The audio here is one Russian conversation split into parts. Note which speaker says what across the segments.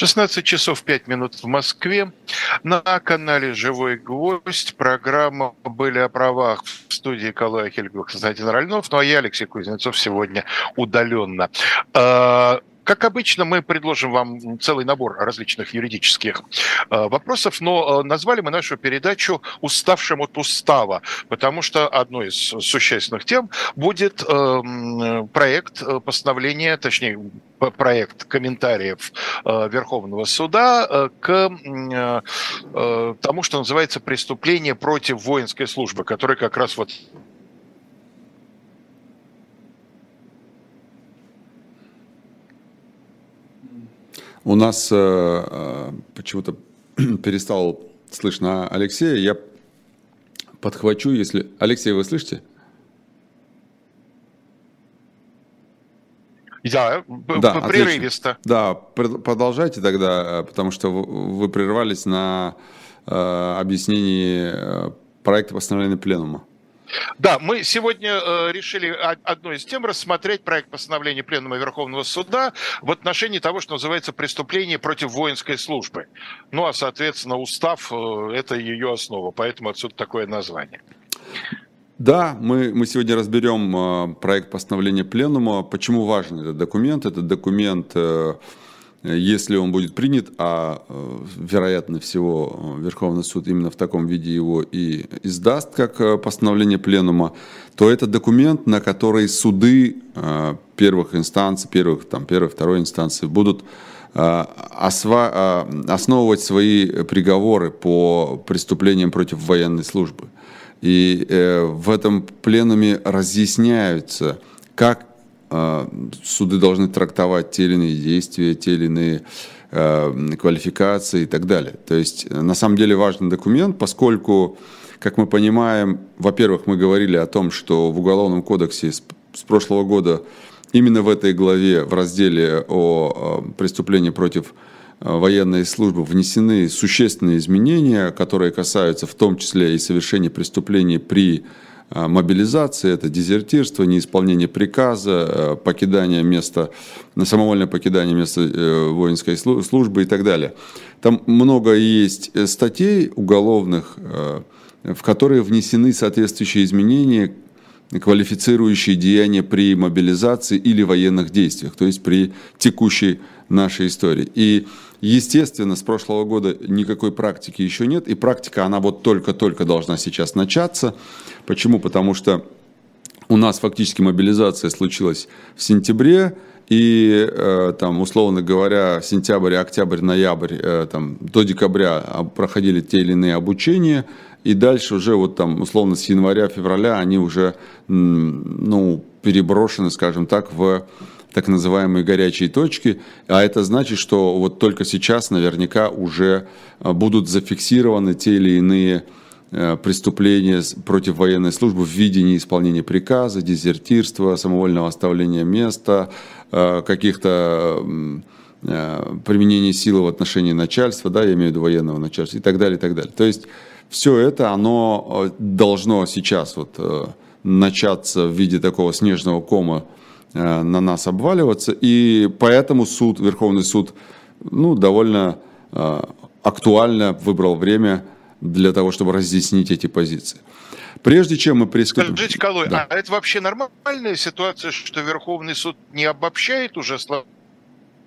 Speaker 1: 16 часов 5 минут в Москве. На канале «Живой гвоздь» программа «Были о правах» в студии Калая Хельгов, Константин Ральнов. Ну а я, Алексей Кузнецов, сегодня удаленно. Как обычно, мы предложим вам целый набор различных юридических э, вопросов, но э, назвали мы нашу передачу «Уставшим от устава», потому что одной из существенных тем будет э, проект постановления, точнее, проект комментариев Верховного суда к тому, что называется преступление против воинской службы, который как раз вот
Speaker 2: У нас э, э почему-то перестал слышно Алексея. Я подхвачу, если... Алексей, вы слышите?
Speaker 1: Да, да прерывисто.
Speaker 2: Да, продолжайте тогда, э, потому что вы прервались на э, объяснении э, проекта постановления пленума.
Speaker 1: Да, мы сегодня э, решили одной из тем рассмотреть проект постановления Пленума Верховного Суда в отношении того, что называется преступление против воинской службы. Ну, а, соответственно, устав э, – это ее основа, поэтому отсюда такое название.
Speaker 2: Да, мы, мы сегодня разберем э, проект постановления Пленума. Почему важен этот документ? Этот документ если он будет принят, а э, вероятно всего э, Верховный суд именно в таком виде его и издаст как э, постановление пленума, то это документ, на который суды первых инстанций, первых, там, первой, второй инстанции будут основывать свои приговоры по преступлениям против военной службы. И в этом пленуме разъясняются, как суды должны трактовать те или иные действия, те или иные а, квалификации и так далее. То есть на самом деле важный документ, поскольку, как мы понимаем, во-первых, мы говорили о том, что в Уголовном кодексе с, прошлого года именно в этой главе, в разделе о а, преступлении против военной службы внесены существенные изменения, которые касаются в том числе и совершения преступлений при а, мобилизация, это дезертирство, неисполнение приказа, э, покидание места, самовольное покидание места э, воинской службы и так далее. Там много есть э, статей уголовных, в которые внесены соответствующие изменения, квалифицирующие деяния при мобилизации или военных действиях, то есть при текущей нашей истории. И Естественно, с прошлого года никакой практики еще нет, и практика, она вот только-только должна сейчас начаться. Почему? Потому что у нас фактически мобилизация случилась в сентябре, и э, там, условно говоря, сентябрь, октябрь, ноябрь, э, там, до декабря проходили те или иные обучения, и дальше уже вот там, условно, с января-февраля они уже, ну, переброшены, скажем так, в так называемые горячие точки, а это значит, что вот только сейчас наверняка уже а, будут зафиксированы те или иные э, преступления против военной службы в виде неисполнения приказа, дезертирства, самовольного оставления места, э, каких-то э, применения силы в отношении начальства, да, я имею в виду военного начальства и так далее, и так далее. То есть все это, оно должно сейчас вот начаться в виде такого снежного кома Э, на нас обваливаться. И поэтому суд, Верховный суд, ну, довольно э, актуально выбрал время для того, чтобы разъяснить эти позиции. Прежде чем мы
Speaker 1: приступим... Скажите, Калой, да. а это вообще нормальная ситуация, что Верховный суд не обобщает уже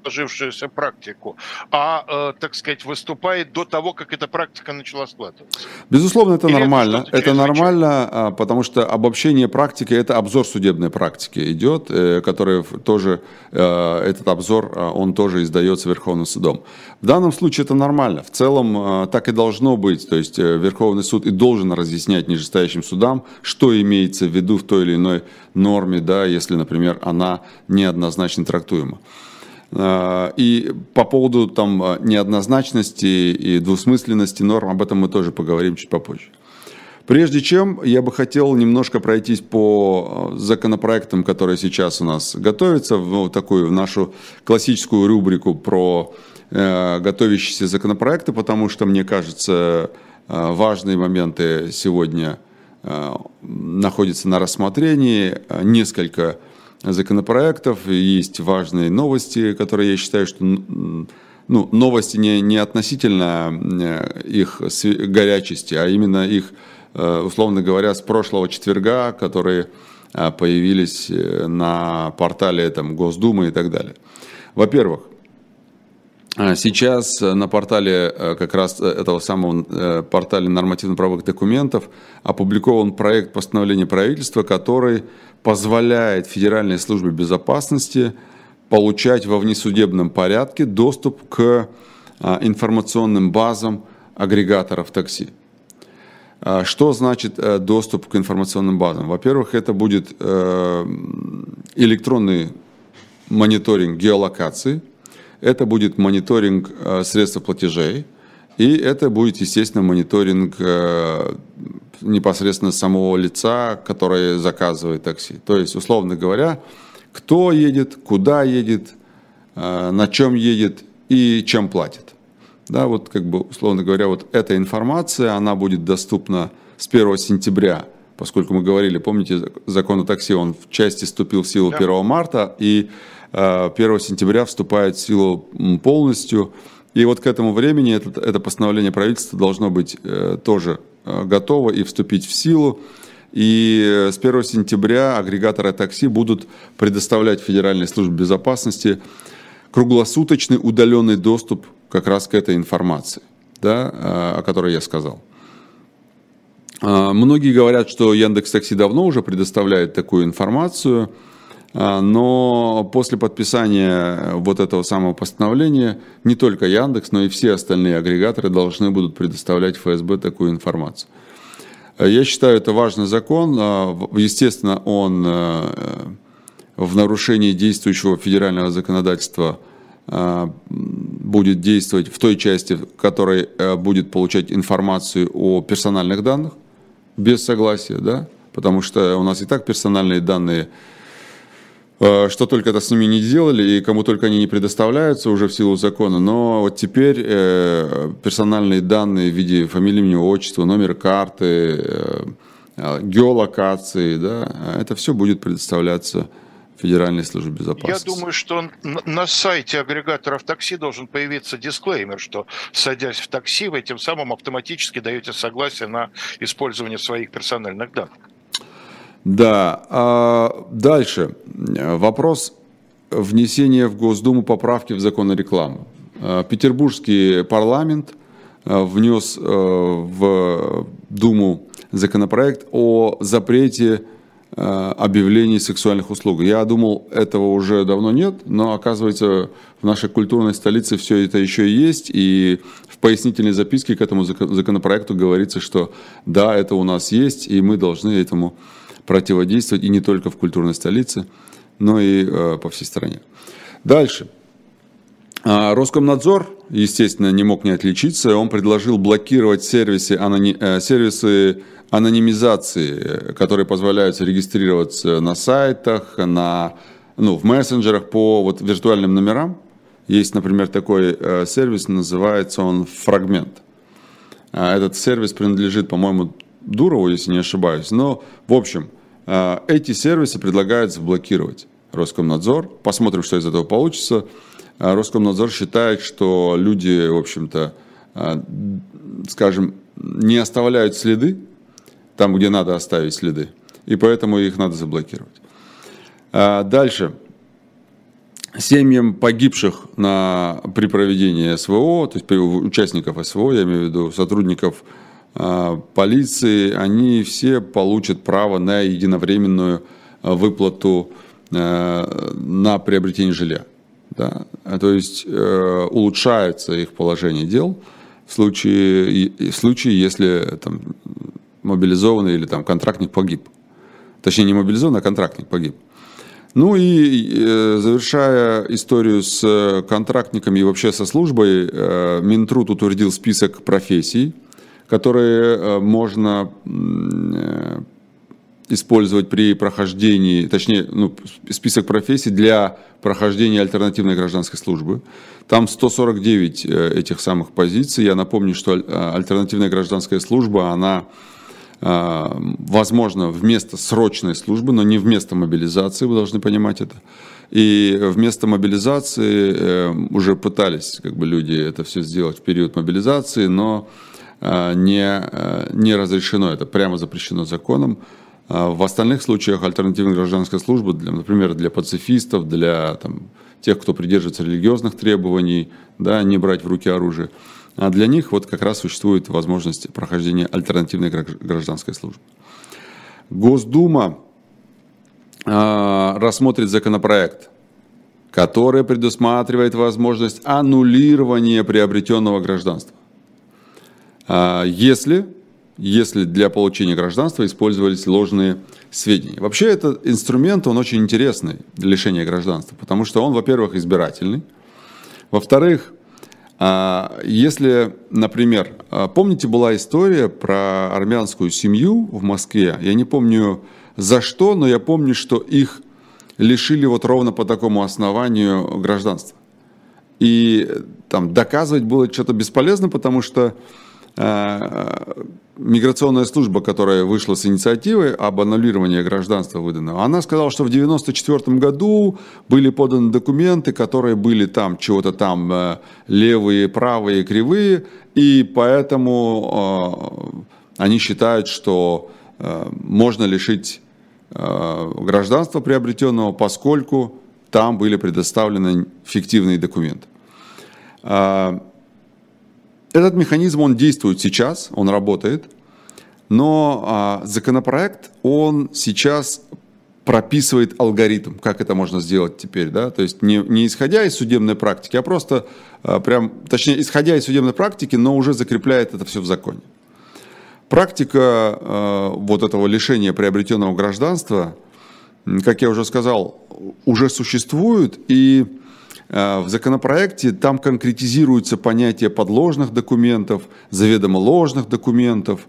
Speaker 1: сложившуюся практику, а, э, так сказать, выступает до того, как эта практика начала складываться.
Speaker 2: Безусловно, это Или нормально. Это, это нормально, а, потому что обобщение практики – это обзор судебной практики идет, э, который тоже, э, этот обзор, а, он тоже издается Верховным судом. В данном случае это нормально. В целом так и должно быть. То есть э, Верховный суд и должен разъяснять нижестоящим судам, что имеется в виду в той или иной норме, да, если, например, она неоднозначно трактуема. А, и по поводу там а, неоднозначности и двусмысленности норм, об этом мы тоже поговорим чуть попозже. Прежде чем, я бы хотел немножко пройтись по а, законопроектам, которые сейчас у нас готовятся, в такую в нашу классическую рубрику про э, готовящиеся законопроекты, потому что, мне кажется, важные моменты сегодня э, находятся на рассмотрении. Несколько законопроектов, есть важные новости, которые я считаю, что ну, новости не, не относительно э, их горячести, а именно их, э, условно говоря, с прошлого четверга, которые э, появились на портале там, Госдумы и так далее. Во-первых, Сейчас на портале как раз этого самого портале нормативно-правовых документов опубликован проект постановления правительства, который позволяет Федеральной службе безопасности получать во внесудебном порядке доступ к а, информационным базам агрегаторов такси. А, что значит э, доступ к информационным базам? Во-первых, это будет э, электронный мониторинг геолокации, это будет мониторинг э, средств платежей, и это будет, естественно, мониторинг непосредственно самого лица, которое заказывает такси. То есть, условно говоря, кто едет, куда едет, э, на чем едет и чем платит. Да, вот как бы, условно говоря, вот эта информация, она будет доступна с 1 сентября, поскольку мы говорили, помните, закон о такси, он в части вступил в силу 1 марта, и 1 э, сентября вступает в силу полностью. И вот к этому времени это, это постановление правительства должно быть э, тоже готово и вступить в силу. И с 1 сентября агрегаторы такси будут предоставлять Федеральной службе безопасности круглосуточный удаленный доступ как раз к этой информации, да, о которой я сказал. Многие говорят, что Яндекс Такси давно уже предоставляет такую информацию, но после подписания вот этого самого постановления не только Яндекс, но и все остальные агрегаторы должны будут предоставлять ФСБ такую информацию. Э, я считаю, это важный закон. А, естественно, он э, в нарушении действующего федерального законодательства а, будет действовать в той части, в которой э, будет получать информацию о персональных данных без согласия, да, потому что у нас и так персональные данные что только это с ними не делали, и кому только они не предоставляются уже в силу закона. Но вот теперь э, персональные данные в виде фамилии, имени, отчества, номер карты, э, геолокации, да, это все будет предоставляться Федеральной службе безопасности.
Speaker 1: Я думаю, что на сайте агрегаторов такси должен появиться дисклеймер, что садясь в такси, вы тем самым автоматически даете согласие на использование своих персональных данных.
Speaker 2: Да. А дальше. Вопрос внесения в Госдуму поправки в закон о рекламе. А, петербургский парламент а, внес а, в Думу законопроект о запрете объявлений сексуальных услуг. Я думал, этого уже давно нет, но оказывается, в нашей культурной столице все это еще и есть, и в пояснительной записке к этому законопроекту говорится, что да, это у нас есть, и мы должны этому противодействовать и не только в культурной столице, но и э, по всей стране. Дальше. А, Роскомнадзор, естественно, не мог не отличиться. Он предложил блокировать сервисы, анони... Э, сервисы анонимизации, которые позволяют регистрироваться на сайтах, на, ну, в мессенджерах по вот, виртуальным номерам. Есть, например, такой э, сервис, называется он «Фрагмент». А, этот сервис принадлежит, по-моему, Дурову, если не ошибаюсь. Но, в общем, эти сервисы предлагают заблокировать Роскомнадзор. Посмотрим, что из этого получится. Э, Роскомнадзор считает, что люди, в общем-то, э, скажем, не оставляют следы там, где надо оставить следы. И поэтому их надо заблокировать. Дальше. Семьям погибших на, при проведении СВО, то есть участников СВО, я имею в виду сотрудников а, полиции, они все получат право на единовременную а, выплату а, на приобретение жилья. Да? То есть э, улучшается их положение дел в случае, в случае если там, мобилизованный или там, контрактник погиб. Точнее, не мобилизованный, а контрактник погиб. Ну и э, завершая историю с контрактниками и вообще со службой, э, Минтруд утвердил список профессий, которые э, можно э, использовать при прохождении, точнее, ну, список профессий для прохождения альтернативной гражданской службы. Там 149 э, этих самых позиций. Я напомню, что альтернативная гражданская служба, она возможно вместо срочной службы, но не вместо мобилизации, вы должны понимать это. И вместо мобилизации уже пытались как бы люди это все сделать в период мобилизации, но не, э, не разрешено, это прямо запрещено законом. А в остальных случаях альтернативная гражданская служба, для, например, для пацифистов, для там, тех, кто придерживается религиозных требований, да, не брать в руки оружие, а для них вот как раз существует возможность прохождения альтернативной гражданской службы. Госдума а, рассмотрит законопроект, который предусматривает возможность аннулирования приобретенного гражданства. А, если, если для получения гражданства использовались ложные сведения. Вообще этот инструмент, он очень интересный для лишения гражданства, потому что он, во-первых, избирательный, во-вторых, а, если, например, помните, была история про армянскую семью в Москве, я не помню, за что, но я помню, что их лишили вот ровно по такому основанию гражданства. И там доказывать было что-то бесполезно, потому что э, миграционная служба, которая вышла с инициативой об аннулировании гражданства выданного, она сказала, что в 1994 году были поданы документы, которые были там чего-то там э, левые, правые, кривые, и поэтому э, они считают, что э, можно лишить Э, гражданства приобретенного, поскольку там были предоставлены фиктивные документы. Этот механизм, он действует сейчас, он работает, но э, законопроект, он сейчас прописывает алгоритм, как это можно сделать теперь, да, то есть не, не исходя из судебной практики, а просто прям, точнее, исходя из судебной практики, но уже закрепляет это все в законе. Практика э, вот этого лишения приобретенного гражданства, как я уже сказал, уже существует, и в законопроекте там конкретизируется понятие подложных документов, заведомо ложных документов,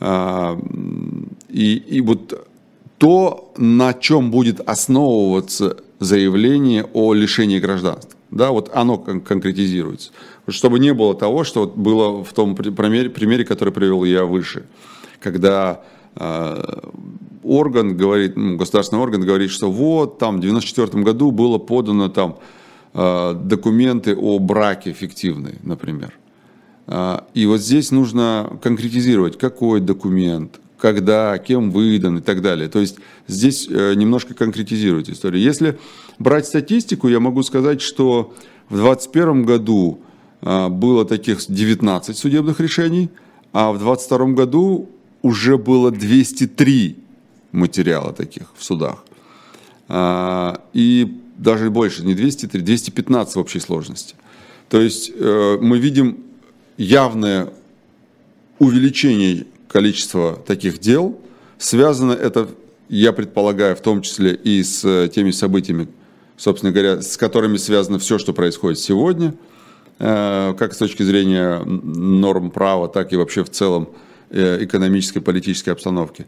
Speaker 2: э, и, и вот то, на чем будет основываться заявление о лишении гражданства. Да, вот оно конкретизируется. Чтобы не было того, что было в том примере, примере который привел я выше, когда э, орган говорит, ну, государственный орган говорит, что вот там в 94 году было подано там э, документы о браке фиктивные, например. Э, и вот здесь нужно конкретизировать, какой документ, когда, кем выдан и так далее. То есть здесь э, немножко конкретизировать историю. Если брать статистику, я могу сказать, что в 2021 году а, было таких 19 судебных решений, а в 2022 году уже было 203 материала таких в судах. А, и даже больше, не 203, 215 в общей сложности. То есть э, мы видим явное увеличение количества таких дел. Связано это, я предполагаю, в том числе и с теми событиями, собственно говоря, с которыми связано все, что происходит сегодня – Э, как с точки зрения норм права, так и вообще в целом э, экономической, политической обстановки.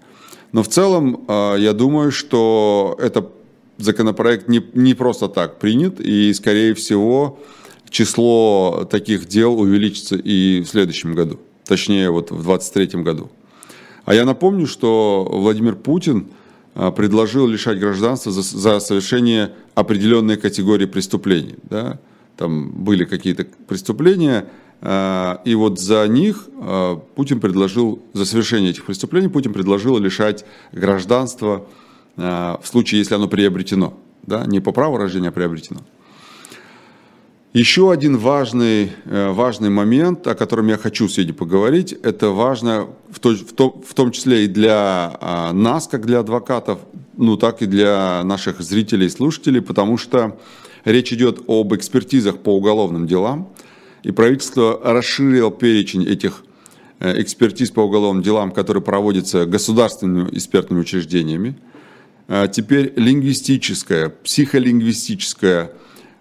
Speaker 2: Но в целом, э, я думаю, что этот законопроект не, не просто так принят, и, скорее всего, число таких дел увеличится и в следующем году, точнее, вот в 2023 году. А я напомню, что Владимир Путин предложил лишать гражданства за, за совершение определенной категории преступлений. Да? там были какие-то преступления, а, и вот за них а, Путин предложил, за совершение этих преступлений Путин предложил лишать гражданства а, в случае, если оно приобретено. Да? Не по праву рождения, а приобретено. Еще один важный, э, важный момент, о котором я хочу сегодня поговорить, это важно в, то, в, то, в том числе и для нас, как для адвокатов, ну так и для наших зрителей и слушателей, потому что Речь идет об экспертизах по уголовным делам, и правительство расширило перечень этих э, экспертиз по уголовным делам, которые проводятся государственными экспертными учреждениями. А теперь лингвистическая, психолингвистическая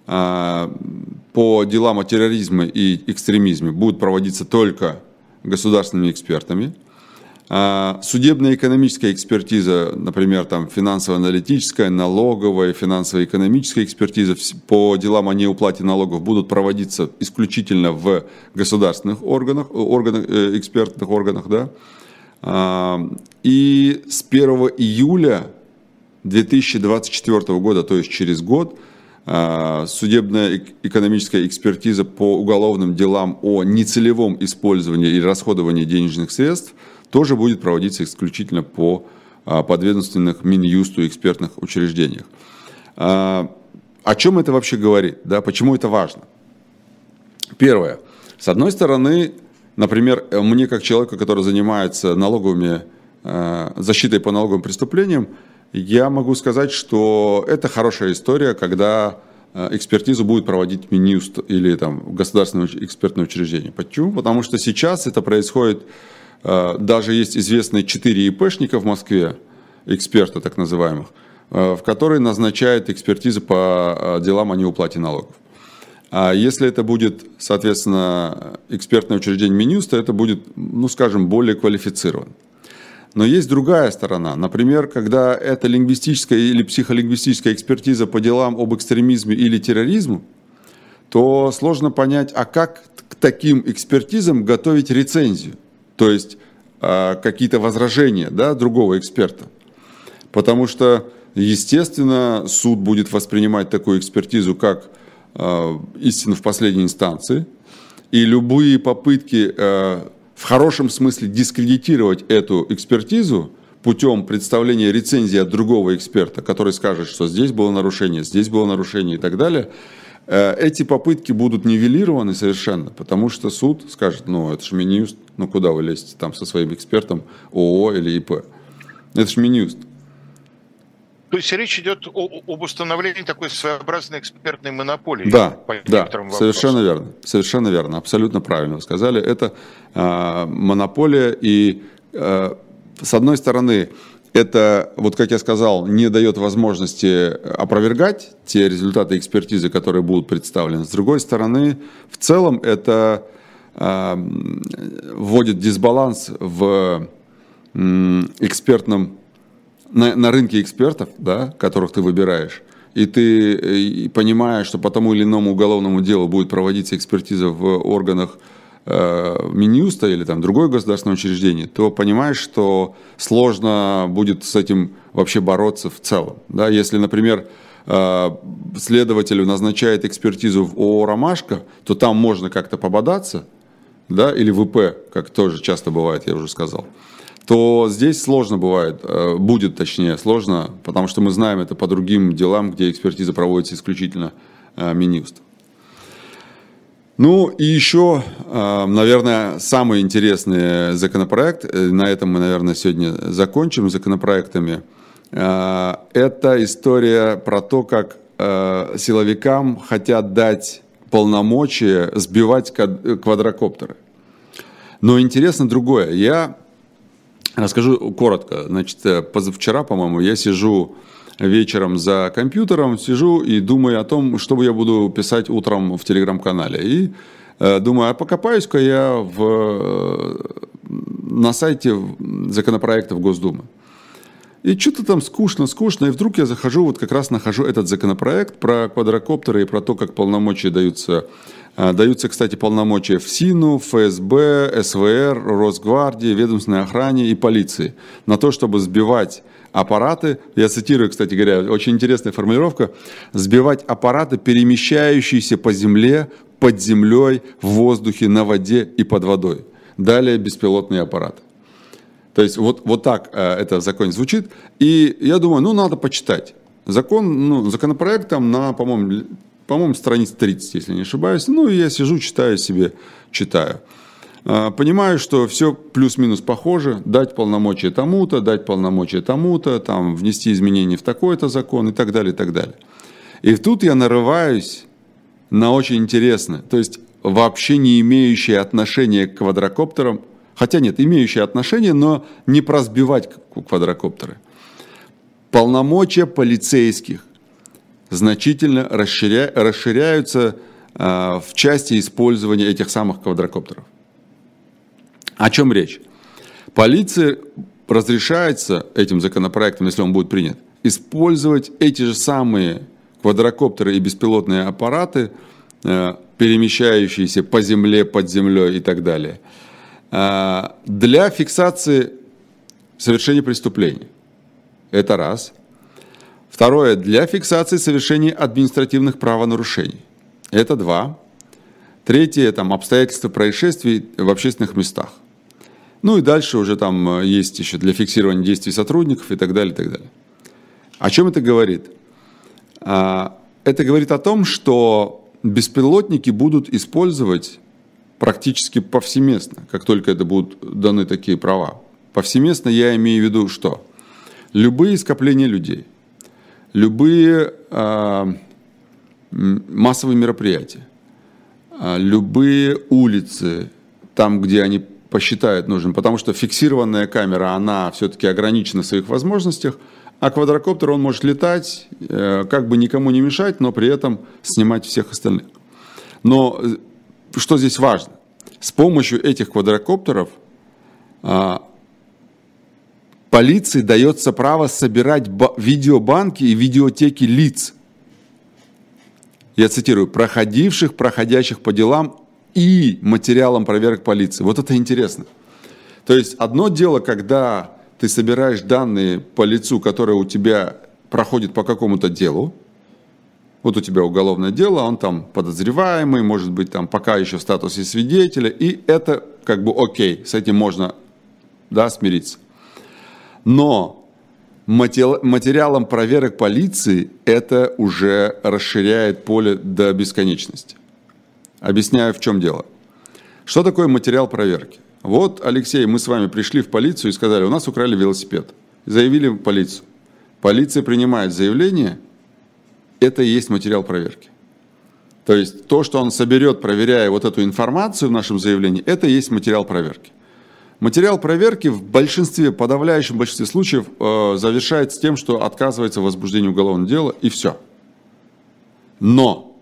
Speaker 2: по делам о терроризме и экстремизме будет проводиться только государственными экспертами – а, судебная экономическая экспертиза, например, там финансово-аналитическая, налоговая, финансово-экономическая экспертиза по делам о неуплате налогов будут проводиться исключительно в государственных органах, органах э, экспертных органах, да. А, и с 1 июля 2024 года, то есть через год, а, судебная экономическая экспертиза по уголовным делам о нецелевом использовании или расходовании денежных средств тоже будет проводиться исключительно по а, подведомственных Минюсту экспертных учреждениях. А, о чем это вообще говорит? Да? Почему это важно? Первое. С одной стороны, например, мне как человеку, который занимается налоговыми, защитой по налоговым преступлениям, я могу сказать, что это хорошая история, когда э, экспертизу будет проводить Минюст или там, государственное экспертное учреждение. Почему? Потому что сейчас это происходит, э, даже есть известные четыре ИПшника в Москве, эксперта так называемых, э, в которые назначают экспертизы по делам о неуплате налогов. А если это будет, соответственно, экспертное учреждение Минюста, это будет, ну, скажем, более квалифицирован. Но есть другая сторона. Например, когда это лингвистическая или психолингвистическая экспертиза по делам об экстремизме или терроризме, то сложно понять, а как к таким экспертизам готовить рецензию, то есть э, какие-то возражения да, другого эксперта. Потому что, естественно, суд будет воспринимать такую экспертизу как э, истину в последней инстанции, и любые попытки э, в хорошем смысле дискредитировать эту экспертизу путем представления рецензии от другого эксперта, который скажет, что здесь было нарушение, здесь было нарушение и так далее, э, эти попытки будут нивелированы совершенно, потому что суд скажет, ну это же Минюст, ну куда вы лезете там со своим экспертом ООО или ИП. Это же Минюст.
Speaker 1: То есть речь идет о, об установлении такой своеобразной экспертной монополии.
Speaker 2: Да, по да, совершенно верно, совершенно верно, абсолютно правильно вы сказали. Это э, монополия и э, с одной стороны это, вот как я сказал, не дает возможности опровергать те результаты экспертизы, которые будут представлены. С другой стороны, в целом это э, вводит дисбаланс в э, экспертном на, на рынке экспертов, да, которых ты выбираешь, и ты и понимаешь, что по тому или иному уголовному делу будет проводиться экспертиза в органах э, Минюста или там другое государственное учреждение, то понимаешь, что сложно будет с этим вообще бороться в целом. Да? Если, например, э, следователю назначает экспертизу в ООО «Ромашка», то там можно как-то пободаться, да, или в ИП, как тоже часто бывает, я уже сказал то здесь сложно бывает, э, будет точнее сложно, потому что мы знаем это по другим делам, где экспертиза проводится исключительно э, Минюст. Ну и еще, э, наверное, самый интересный законопроект, на этом мы, наверное, сегодня закончим законопроектами, это история про то, как силовикам хотят дать полномочия сбивать квадрокоптеры. Но интересно другое. Я Расскажу коротко. Значит, э, позавчера, по-моему, я сижу вечером за компьютером, сижу и думаю о том, что я буду писать утром в телеграм-канале. И э, думаю, а покопаюсь-ка я в, э, на сайте законопроектов Госдумы. И что-то там скучно, скучно, и вдруг я захожу, вот как раз нахожу этот законопроект про квадрокоптеры и про то, как полномочия даются даются, кстати, полномочия ФСИНу, ФСБ, СВР, Росгвардии, ведомственной охране и полиции на то, чтобы сбивать аппараты, я цитирую, кстати говоря, очень интересная формулировка, сбивать аппараты, перемещающиеся по земле, под землей, в воздухе, на воде и под водой. Далее беспилотные аппараты. То есть вот, вот так э, это в законе звучит. И я думаю, ну надо почитать. Закон, ну, законопроект там на, по-моему, по-моему, страниц 30, если не ошибаюсь. Ну, и я сижу, читаю себе, читаю. А, понимаю, что все плюс-минус похоже, дать полномочия тому-то, дать полномочия тому-то, там, внести изменения в такой-то закон и так далее, и так далее. И тут я нарываюсь на очень интересное, то есть вообще не имеющее отношения к квадрокоптерам, хотя нет, имеющее отношение, но не прозбивать квадрокоптеры. Полномочия полицейских значительно расширя, расширяются э, в части использования этих самых квадрокоптеров. О чем речь? Полиции разрешается этим законопроектом, если он будет принят, использовать эти же самые квадрокоптеры и беспилотные аппараты, э, перемещающиеся по земле, под землей и так далее, э, для фиксации совершения преступлений. Это раз – Второе, для фиксации совершения административных правонарушений. Это два. Третье, там, обстоятельства происшествий в общественных местах. Ну и дальше уже там э, есть еще для фиксирования действий сотрудников и так далее, и так далее. О чем это говорит? А, это говорит о том, что беспилотники будут использовать практически повсеместно, как только это будут даны такие права. Повсеместно я имею в виду что? Любые скопления людей, любые э, массовые мероприятия, э, любые улицы, там, где они посчитают нужным, потому что фиксированная камера, она все-таки ограничена в своих возможностях, а квадрокоптер, он может летать, э, как бы никому не мешать, но при этом снимать всех остальных. Но э, что здесь важно? С помощью этих квадрокоптеров а, полиции дается право собирать видеобанки и видеотеки лиц. Я цитирую, проходивших, проходящих по делам и материалам проверок полиции. Вот это интересно. То есть одно дело, когда ты собираешь данные по лицу, которое у тебя проходит по какому-то делу, вот у тебя уголовное дело, он там подозреваемый, может быть, там пока еще в статусе свидетеля, и это как бы окей, с этим можно да, смириться. Но материалом проверок полиции это уже расширяет поле до бесконечности. Объясняю, в чем дело. Что такое материал проверки? Вот, Алексей, мы с вами пришли в полицию и сказали, у нас украли велосипед. Заявили в полицию. Полиция принимает заявление – это и есть материал проверки. То есть то, что он соберет, проверяя вот эту информацию в нашем заявлении, это и есть материал проверки. Материал проверки в большинстве, подавляющем большинстве случаев э, завершается тем, что отказывается в возбуждении уголовного дела и все. Но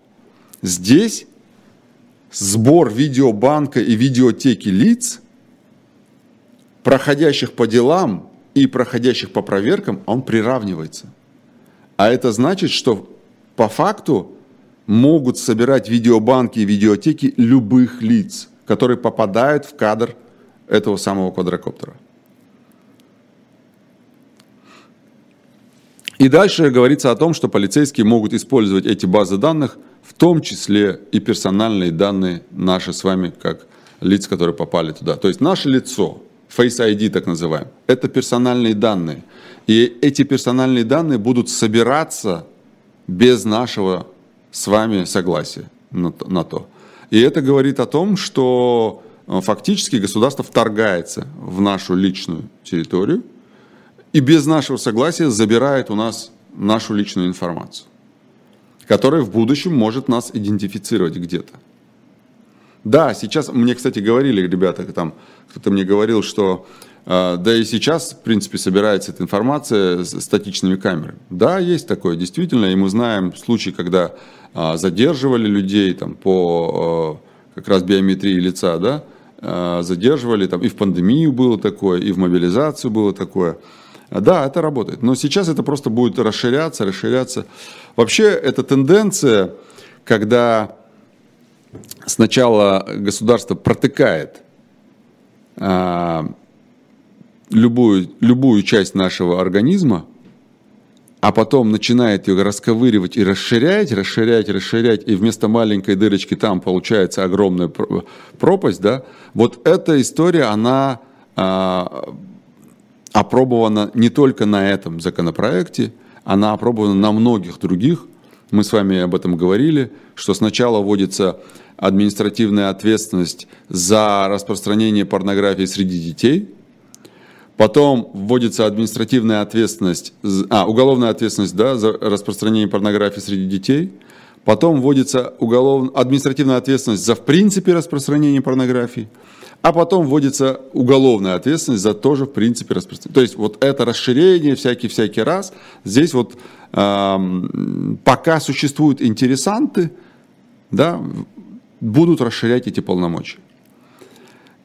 Speaker 2: здесь сбор видеобанка и видеотеки лиц, проходящих по делам и проходящих по проверкам, он приравнивается. А это значит, что по факту могут собирать видеобанки и видеотеки любых лиц, которые попадают в кадр этого самого квадрокоптера. И дальше говорится о том, что полицейские могут использовать эти базы данных, в том числе и персональные данные наши с вами, как лиц, которые попали туда. То есть наше лицо, Face ID так называемый, это персональные данные. И эти персональные данные будут собираться без нашего с вами согласия на, то. И это говорит о том, что фактически государство вторгается в нашу личную территорию и без нашего согласия забирает у нас нашу личную информацию, которая в будущем может нас идентифицировать где-то. Да, сейчас мне, кстати, говорили ребята, там кто-то мне говорил, что а, да и сейчас, в принципе, собирается эта информация с статичными камерами. Да, есть такое, действительно, и мы знаем случаи, когда а, задерживали людей там, по как раз биометрии лица, да, задерживали, там, и в пандемию было такое, и в мобилизацию было такое. Да, это работает, но сейчас это просто будет расширяться, расширяться. Вообще, эта тенденция, когда сначала государство протыкает любую, любую часть нашего организма, а потом начинает ее расковыривать и расширять, расширять, расширять, и вместо маленькой дырочки там получается огромная пропасть, да, вот эта история, она а, опробована не только на этом законопроекте, она опробована на многих других. Мы с вами об этом говорили, что сначала вводится административная ответственность за распространение порнографии среди детей – Потом вводится административная ответственность, а, уголовная ответственность да, за распространение порнографии среди детей. Потом вводится уголов... административная ответственность за в принципе распространение порнографии. А потом вводится уголовная ответственность за тоже в принципе распространение. То есть вот это расширение всякий-всякий раз. Здесь вот эм, пока существуют интересанты, да, будут расширять эти полномочия.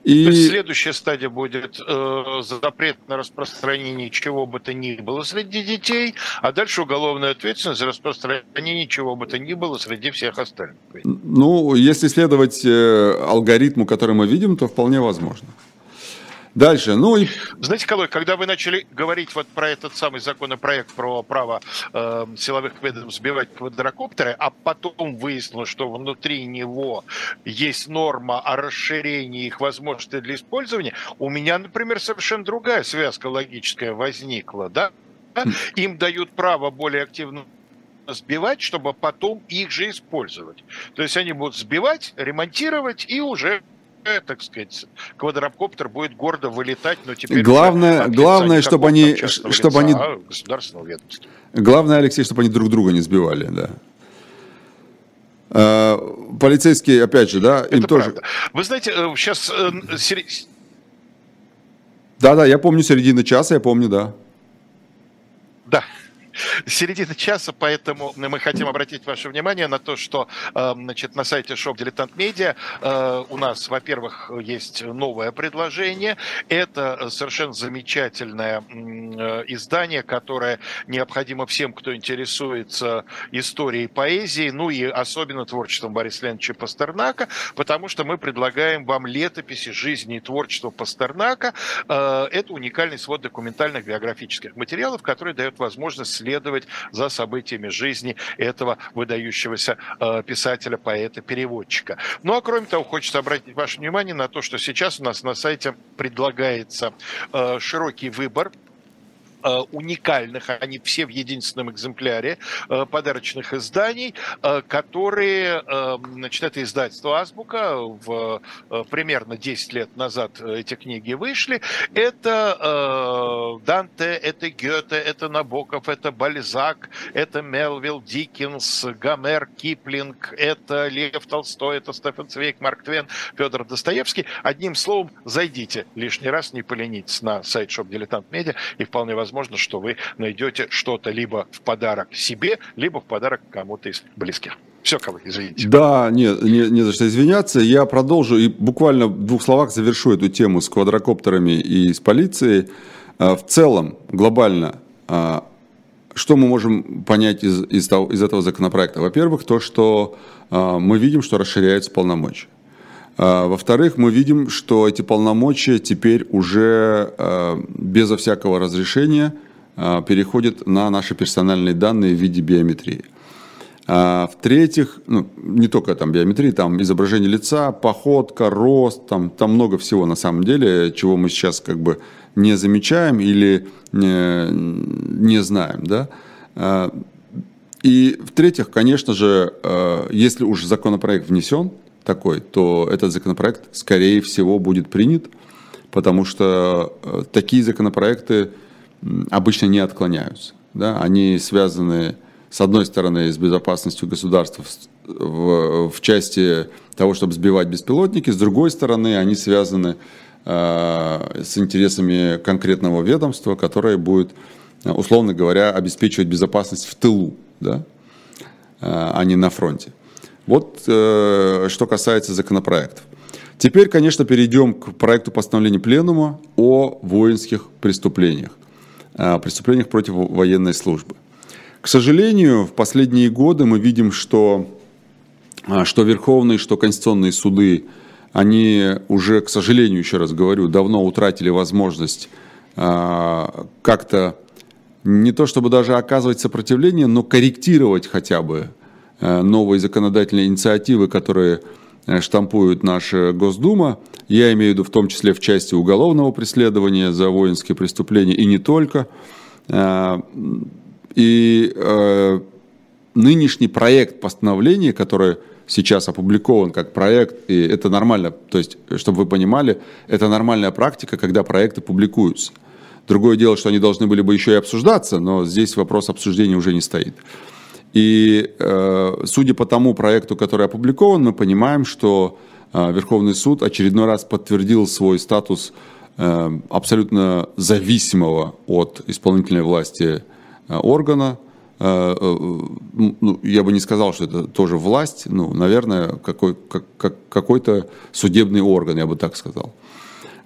Speaker 1: И... То есть следующая стадия будет э, запрет на распространение чего бы то ни было среди детей, а дальше уголовная ответственность за распространение чего бы то ни было среди всех остальных.
Speaker 2: Ну, если следовать э, алгоритму, который мы видим, то вполне возможно.
Speaker 1: Дальше, ну и... Знаете, Колой, когда вы начали говорить вот про этот самый законопроект про право э, силовых ведомств сбивать квадрокоптеры, а потом выяснилось, что внутри него есть норма о расширении их возможностей для использования, у меня, например, совершенно другая связка логическая возникла, да? Им дают право более активно сбивать, чтобы потом их же использовать. То есть они будут сбивать, ремонтировать и уже так сказать, квадрокоптер будет гордо вылетать, но теперь...
Speaker 2: Главное, главное чтобы они... Чтобы они... А государственного ведомства. Главное, Алексей, чтобы они друг друга не сбивали, да. А, полицейские, опять же, да,
Speaker 1: Это им правда. тоже... Вы знаете, сейчас... Э, э,
Speaker 2: Да-да, я помню середину часа, я помню, да.
Speaker 1: Середина часа, поэтому мы хотим обратить ваше внимание на то, что э, значит, на сайте Shop Dilettant Media э, у нас, во-первых, есть новое предложение. Это совершенно замечательное э, издание, которое необходимо всем, кто интересуется историей поэзии, ну и особенно творчеством Бориса Леонидовича Пастернака, потому что мы предлагаем вам летописи жизни и творчества Пастернака. Это уникальный свод документальных биографических материалов, который дает возможность следовать за событиями жизни этого выдающегося э, писателя, поэта, переводчика. Ну а кроме того, хочется обратить ваше внимание на то, что сейчас у нас на сайте предлагается э, широкий выбор уникальных, они все в единственном экземпляре, э, подарочных изданий, э, которые, значит, это издательство «Азбука», в, примерно 10 лет назад эти книги вышли. Это Данте, это Гёте, это Набоков, это Бальзак, это Мелвилл, Диккенс, Гомер, Киплинг, это Лев Толстой, это Стефан Цвейк, Марк Твен, Федор Достоевский. Одним словом, зайдите лишний раз, не поленитесь на сайт Shop Dilettant Media, и вполне возможно возможно, что вы найдете что-то либо в подарок себе, либо в подарок кому-то из близких. Все, кого извините.
Speaker 2: Да, не, не, не за что извиняться. Я продолжу и буквально в двух словах завершу эту тему с квадрокоптерами и с полицией. А, в целом, глобально, а, что мы можем понять из, из, того, из этого законопроекта? Во-первых, то, что а, мы видим, что расширяются полномочия. А, во-вторых, мы видим, что эти полномочия теперь уже а, безо всякого разрешения а, переходят на наши персональные данные в виде биометрии. В-третьих, ну, не только там биометрия, там изображение лица, походка, рост, там, там много всего на самом деле, чего мы сейчас как бы не замечаем или не, не знаем. Да? И в-третьих, конечно же, если уж законопроект внесен, такой, то этот законопроект, скорее всего, будет принят, потому что э, такие законопроекты обычно не отклоняются. Да? Они связаны, с одной стороны, с безопасностью государства в, в части того, чтобы сбивать беспилотники, с другой стороны, они связаны э, с интересами конкретного ведомства, которое будет, условно говоря, обеспечивать безопасность в тылу, да? э, а не на фронте. Вот э, что касается законопроектов. Теперь, конечно, перейдем к проекту постановления Пленума о воинских преступлениях, о преступлениях против военной службы. К сожалению, в последние годы мы видим, что, а, что Верховные, что Конституционные суды, они уже, к сожалению, еще раз говорю, давно утратили возможность а, как-то не то чтобы даже оказывать сопротивление, но корректировать хотя бы Э, новые законодательные инициативы, которые э, штампует наша Госдума. Я имею в виду в том числе в части уголовного преследования за воинские преступления и не только. Э, и нынешний проект постановления, который сейчас опубликован как проект, и это нормально, то есть, чтобы вы понимали, это нормальная практика, когда проекты публикуются. Другое дело, что они должны были бы еще и обсуждаться, но здесь вопрос обсуждения уже не стоит. И э, судя по тому проекту, который опубликован, мы понимаем, что э, Верховный суд очередной раз подтвердил свой статус э, абсолютно зависимого от исполнительной власти органа. Ну, я бы не сказал, что это тоже власть, ну, наверное, какой, как, как, какой-то судебный орган, я бы так сказал.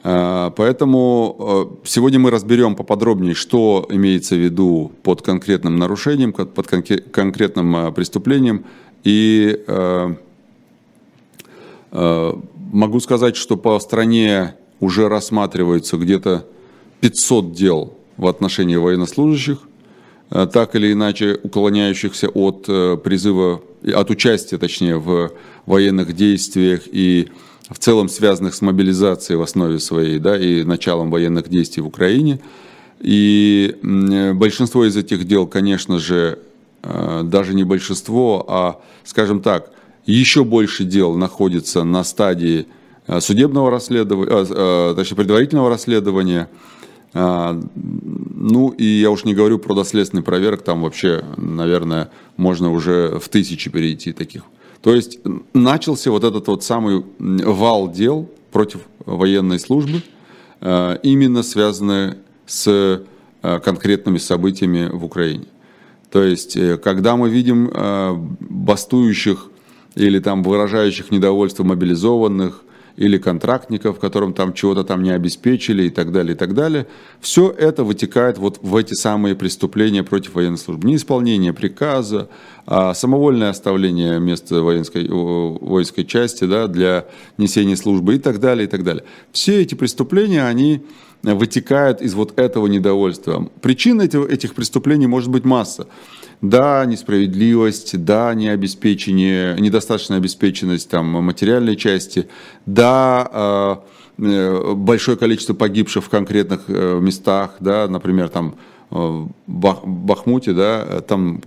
Speaker 2: Поэтому э, сегодня мы разберем поподробнее, что имеется в виду под конкретным нарушением, под конкретным э, преступлением. И могу сказать, что по стране уже рассматриваются где-то 500 дел в отношении военнослужащих, э, так или иначе уклоняющихся от э, призыва, от участия, точнее, в военных действиях и в целом связанных с мобилизацией в основе своей, да, и началом военных действий в Украине. И большинство из этих дел, конечно же, э, даже не большинство, а, скажем так, еще больше дел находится на стадии судебного расследования, точнее, предварительного расследования, ну, и я уж не говорю про доследственный проверок, там вообще, наверное, можно уже в тысячи перейти таких. То есть начался вот этот вот самый вал дел против военной службы, а, именно связанные с а, конкретными событиями в Украине. То есть, э, когда мы видим бастующих или там выражающих недовольство мобилизованных, или контрактников, которым там чего-то там не обеспечили и так далее, и так далее. Все это вытекает вот в эти самые преступления против военной службы. Неисполнение приказа, а самовольное оставление места воинской, воинской части да, для несения службы и так далее, и так далее. Все эти преступления, они вытекают из вот этого недовольства. Причин этих, этих преступлений может быть масса. Да, несправедливость, да, необеспечение, недостаточная обеспеченность там, материальной части, да, э, э, большое количество погибших в конкретных э, местах, да, например, там в Бахмуте, да, там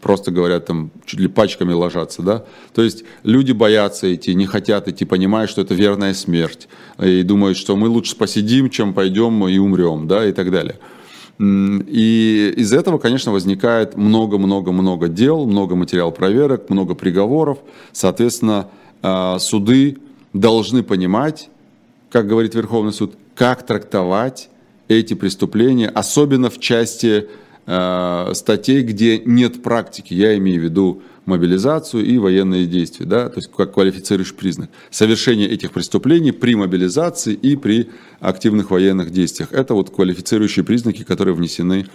Speaker 2: просто говорят, там чуть ли пачками ложатся, да. То есть люди боятся идти, не хотят идти, понимая, что это верная смерть, и думают, что мы лучше посидим, чем пойдем и умрем, да, и так далее. И из этого, конечно, возникает много-много-много дел, много материал проверок, много приговоров. Соответственно, а, суды должны понимать, как говорит Верховный суд, как трактовать эти преступления, особенно в части а, статей, где нет практики. Я имею в виду мобилизацию и военные действия, да, то есть как квалифицирующий признак. Совершение этих преступлений при мобилизации и при активных военных действиях. Это вот квалифицирующие признаки, которые внесены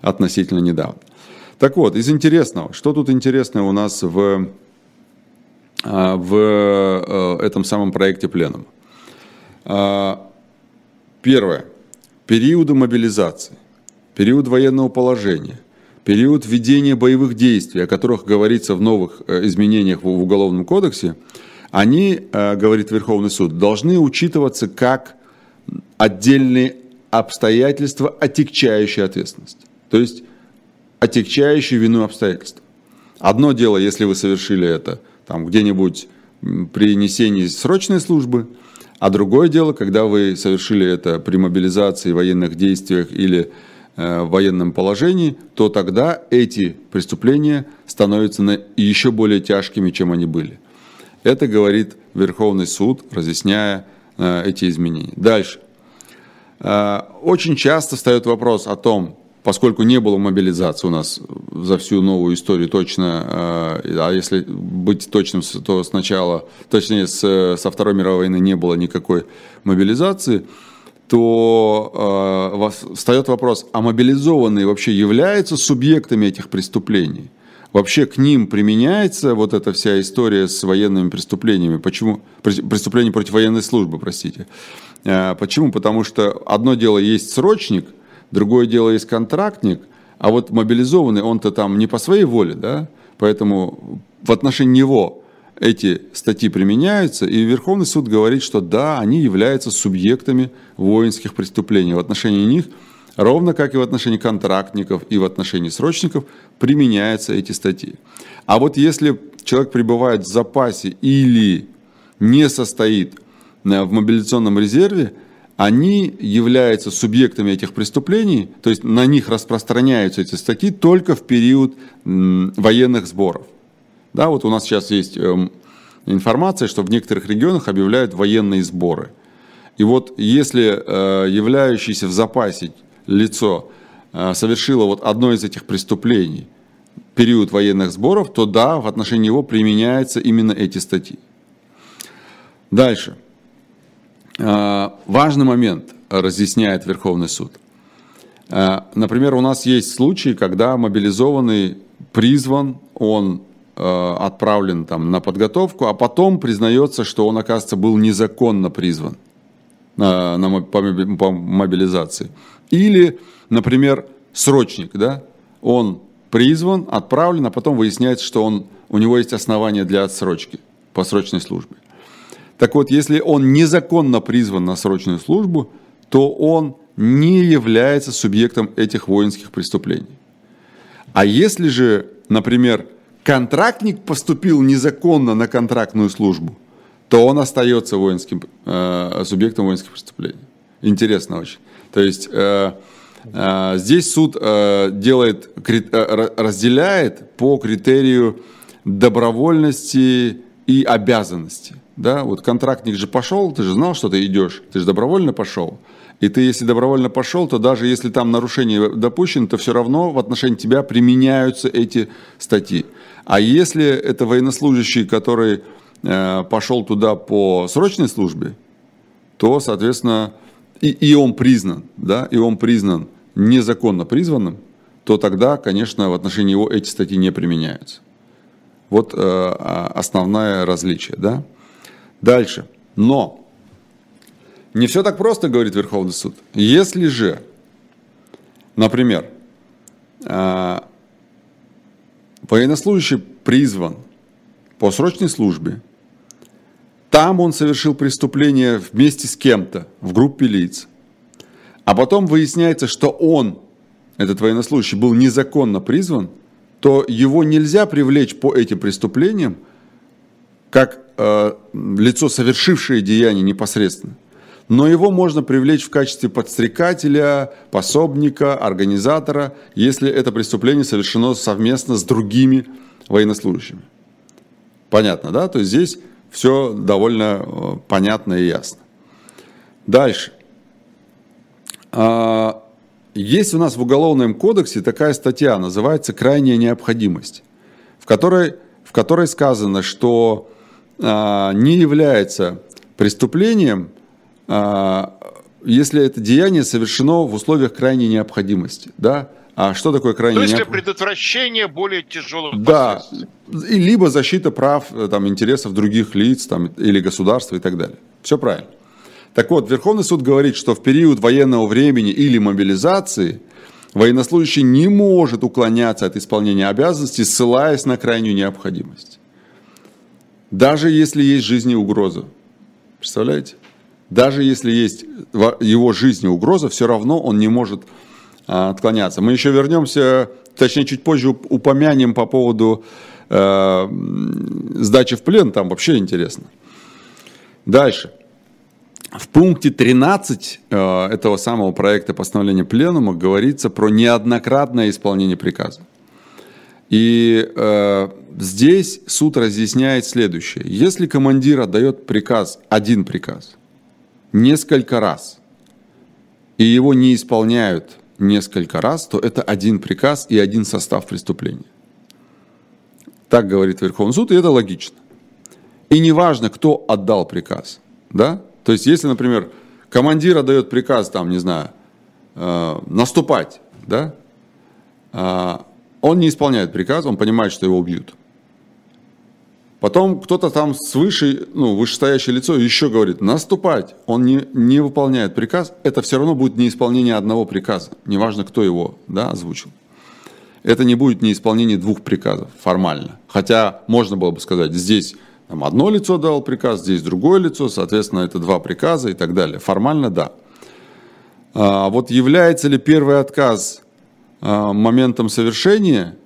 Speaker 2: относительно недавно. Так вот, из интересного, что тут интересного у нас в, а, в э, этом самом проекте пленума? А, первое. Периоды мобилизации, период военного положения, период ведения боевых действий, о которых говорится в новых э, изменениях в Уголовном кодексе, они, э, говорит Верховный суд, должны учитываться как отдельные обстоятельства, отягчающие ответственность. То есть отягчающие вину обстоятельства. Одно дело, если вы совершили это там где-нибудь при несении срочной службы, а другое дело, когда вы совершили это при мобилизации, военных действиях или в военном положении, то тогда эти преступления становятся еще более тяжкими, чем они были. Это говорит Верховный суд, разъясняя э, эти изменения. Дальше. Э, очень часто встает вопрос о том, поскольку не было мобилизации у нас за всю новую историю точно, а если быть точным, то сначала, точнее, со Второй мировой войны не было никакой мобилизации, то э, встает вопрос, а мобилизованные вообще являются субъектами этих преступлений? Вообще к ним применяется вот эта вся история с военными преступлениями? Почему? Преступления против военной службы, простите. Э, почему? Потому что одно дело есть срочник, другое дело есть контрактник, а вот мобилизованный, он-то там не по своей воле, да? Поэтому в отношении него эти статьи применяются, и Верховный суд говорит, что да, они являются субъектами воинских преступлений. В отношении них, ровно как и в отношении контрактников и в отношении срочников, применяются эти статьи. А вот если человек пребывает в запасе или не состоит э, в мобилизационном резерве, они являются субъектами этих преступлений, то есть на них распространяются эти статьи только в период военных сборов. Да, вот у нас сейчас есть эм, информация, что в некоторых регионах объявляют военные сборы. И вот если э, являющееся в запасе лицо э, совершило вот одно из этих преступлений, период военных сборов, то да, в отношении него применяются именно эти статьи. Дальше. Э, важный момент разъясняет Верховный суд. Например, у нас есть случаи, когда мобилизованный призван, он отправлен там на подготовку, а потом признается, что он, оказывается, был незаконно призван. на, на, по мобилизации. Или, например, срочник, да, он призван, отправлен, а потом выясняется, что он, у него есть основания для отсрочки по срочной службе. Так вот, если он незаконно призван на срочную службу, то он не является субъектом этих воинских преступлений. А если же, например, контрактник поступил незаконно на контрактную службу, то он остается воинским, э, субъектом воинских преступлений. Интересно очень. То есть э, э, здесь суд э, делает, э, разделяет по критерию добровольности и обязанности. Да? Вот контрактник же пошел, ты же знал, что ты идешь, ты же добровольно пошел. И ты, если добровольно пошел, то даже если там нарушение допущено, то все равно в отношении тебя применяются эти статьи. А если это военнослужащий, который э, пошел туда по срочной службе, то, соответственно, и, и он признан, да, и он признан незаконно призванным, то тогда, конечно, в отношении его эти статьи не применяются. Вот э, а, основное различие, да. Дальше. Но не все так просто, говорит Верховный суд. Если же, например, а, военнослужащий призван по срочной службе, там он совершил преступление вместе с кем-то в группе лиц, а потом выясняется, что он, этот военнослужащий, был незаконно призван, то его нельзя привлечь по этим преступлениям как э, лицо, совершившее деяние непосредственно но его можно привлечь в качестве подстрекателя, пособника, организатора, если это преступление совершено совместно с другими военнослужащими. Понятно, да? То есть здесь все довольно э, понятно и ясно. Дальше. А, есть у нас в Уголовном кодексе такая статья, называется «Крайняя необходимость», в которой, в которой сказано, что а, не является преступлением если это деяние совершено в условиях крайней необходимости, да, а что такое крайне
Speaker 1: То есть для предотвращения более тяжелых
Speaker 2: да, и либо защита прав, э, там, интересов других лиц там, или государства и так далее. Все правильно. Так вот, Верховный суд говорит, что в период военного времени или мобилизации военнослужащий не может уклоняться от исполнения обязанностей, ссылаясь на крайнюю необходимость. Даже если есть жизни угроза. Представляете? Даже если есть его жизни угроза, все равно он не может а, отклоняться. Мы еще вернемся, точнее, чуть позже упомянем по поводу э, сдачи в плен, там вообще интересно. Дальше. В пункте 13 э, этого самого проекта постановления Пленума говорится про неоднократное исполнение приказа. И э, здесь суд разъясняет следующее. Если командир отдает приказ, один приказ – несколько раз, и его не исполняют несколько раз, то это один приказ и один состав преступления. Так говорит Верховный суд, и это логично. И неважно, кто отдал приказ. Да? То есть, если, например, командир отдает приказ, там, не знаю, э, наступать, да? э, он не исполняет приказ, он понимает, что его убьют. Потом кто-то там свыше, ну, вышестоящее лицо еще говорит, наступать. Он не, не выполняет приказ, это все равно будет неисполнение одного приказа. Неважно, кто его да, озвучил. Это не будет неисполнение двух приказов формально. Хотя можно было бы сказать, здесь там, одно лицо дало приказ, здесь другое лицо, соответственно, это два приказа и так далее. Формально да. А вот является ли первый отказ а, моментом совершения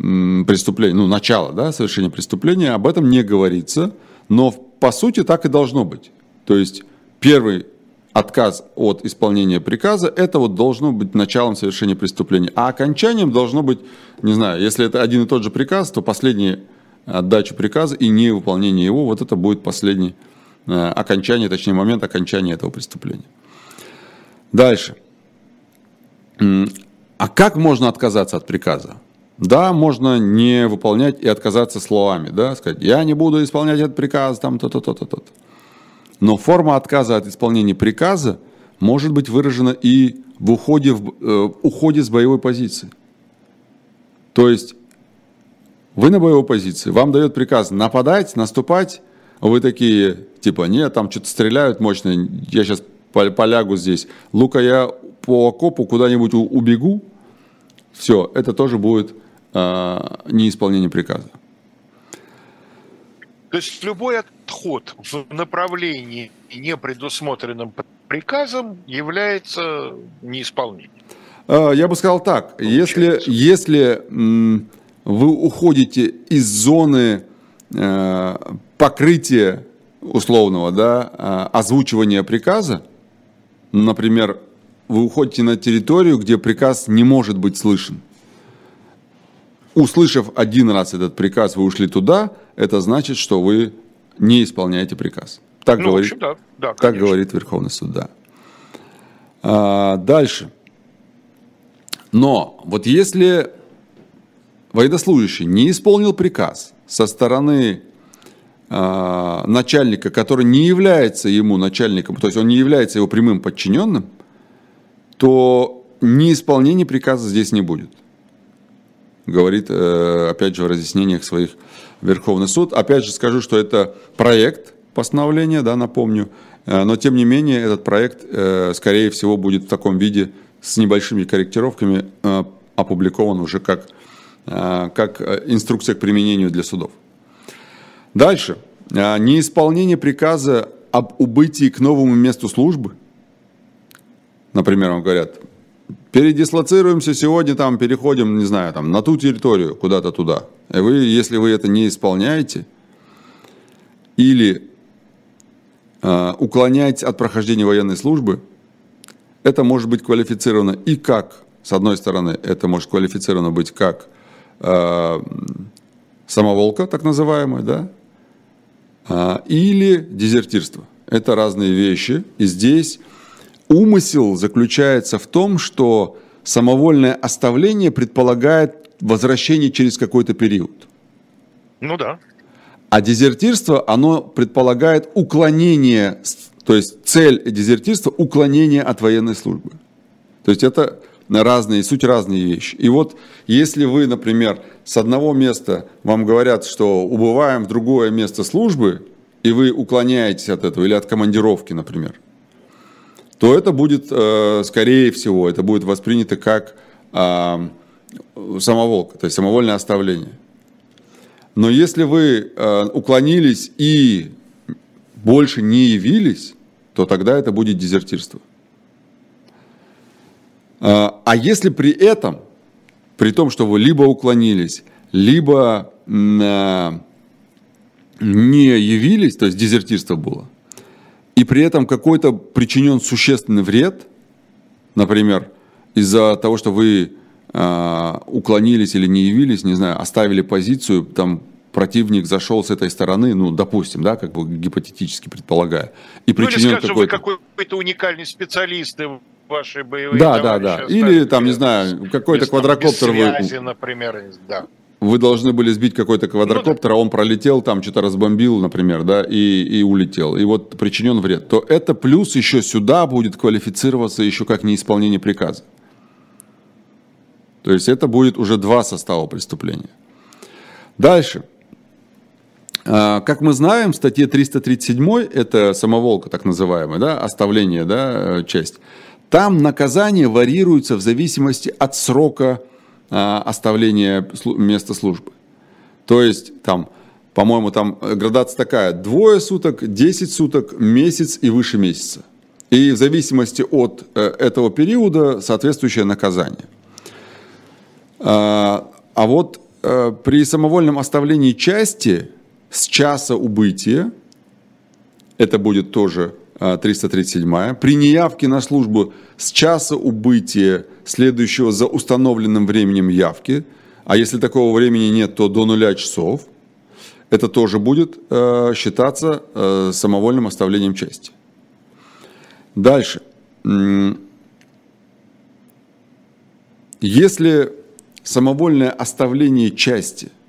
Speaker 2: преступления, ну, начало да, совершения преступления, об этом не говорится, но по сути так и должно быть. То есть первый отказ от исполнения приказа, это вот должно быть началом совершения преступления. А окончанием должно быть, не знаю, если это один и тот же приказ, то последняя отдача приказа и невыполнение его, вот это будет последний э, окончание, точнее момент окончания этого преступления. Дальше. А как можно отказаться от приказа? Да, можно не выполнять и отказаться словами, да, сказать, я не буду исполнять этот приказ, там, то-то, то-то, то-то. Но форма отказа от исполнения приказа может быть выражена и в уходе, в, э, уходе с боевой позиции. То есть вы на боевой позиции, вам дает приказ нападать, наступать, вы такие, типа, нет, там что-то стреляют мощно, я сейчас полягу здесь. Лука, я по окопу куда-нибудь убегу, все, это тоже будет э, неисполнение приказа.
Speaker 1: То есть любой отход в направлении, не предусмотренном приказом, является неисполнением.
Speaker 2: А, я бы сказал так, если, если вы уходите из зоны э, покрытия условного, да, озвучивания приказа, например, вы уходите на территорию, где приказ не может быть слышен. Услышав один раз этот приказ, вы ушли туда, это значит, что вы не исполняете приказ. Так, ну, говорит, общем, да. Да, так говорит Верховный суд, да. А, дальше. Но вот если военнослужащий не исполнил приказ со стороны э, начальника, который не является ему начальником, то есть он не является его прямым подчиненным, то неисполнения приказа здесь не будет. Говорит, э, опять же, в разъяснениях своих Верховный суд. Опять же скажу, что это проект постановления, да, напомню, э, но тем не менее этот проект, э, скорее всего, будет в таком виде с небольшими корректировками опубликован уже как, как инструкция к применению для судов. Дальше. Неисполнение приказа об убытии к новому месту службы. Например, вам говорят, передислоцируемся сегодня, там, переходим, не знаю, там, на ту территорию, куда-то туда. И вы, если вы это не исполняете, или э, уклоняетесь от прохождения военной службы, это может быть квалифицировано и как, с одной стороны, это может квалифицировано быть как э, самоволка, так называемая, да, э, или дезертирство. Это разные вещи. И здесь умысел заключается в том, что самовольное оставление предполагает возвращение через какой-то период.
Speaker 1: Ну да.
Speaker 2: А дезертирство, оно предполагает уклонение то есть цель дезертирства – уклонение от военной службы. То есть это разные, суть разные вещи. И вот если вы, например, с одного места вам говорят, что убываем в другое место службы, и вы уклоняетесь от этого, или от командировки, например, то это будет, э, скорее всего, это будет воспринято как э, самоволка, то есть самовольное оставление. Но если вы э, уклонились и больше не явились, то тогда это будет дезертирство. А, а если при этом, при том, что вы либо уклонились, либо а, не явились, то есть дезертирство было, и при этом какой-то причинен существенный вред, например, из-за того, что вы э, уклонились или не явились, не знаю, оставили позицию, там противник зашел с этой стороны, ну, допустим, да, как бы гипотетически предполагая, и ну, или,
Speaker 1: какой-то... какой-то уникальный специалист в вашей боевой
Speaker 2: Да, да, да. Или там, не знаю, какой-то квадрокоптер...
Speaker 1: Связи, вы... например, да.
Speaker 2: Вы должны были сбить какой-то квадрокоптер, а он пролетел, там что-то разбомбил, например, да, и, и улетел. И вот причинен вред. То это плюс еще сюда будет квалифицироваться еще как неисполнение приказа. То есть это будет уже два состава преступления. Дальше. А, как мы знаем, в статье 337, это самоволка так называемая, да, оставление, да, э, часть, там наказание варьируется в зависимости от срока оставления места службы. То есть там, по-моему, там градация такая, двое суток, 10 суток, месяц и выше месяца. И в зависимости от э, этого периода соответствующее наказание. А, а вот э, при самовольном оставлении части с часа убытия, это будет тоже 337 а, при неявке на службу с часа убытия, следующего за установленным временем явки, а если такого времени нет, то до нуля часов, это тоже будет э, считаться э, самовольным оставлением части. Дальше. Если самовольное оставление части –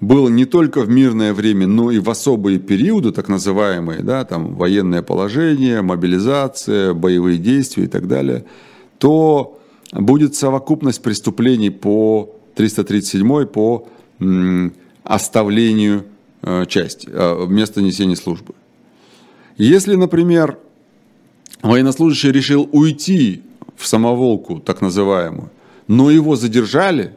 Speaker 2: было не только в мирное время, но и в особые периоды, так называемые, да, там военное положение, мобилизация, боевые действия и так далее, то будет совокупность преступлений по 337 по оставлению э, часть, э, место несения службы. Если, например, военнослужащий решил уйти в самоволку, так называемую, но его задержали,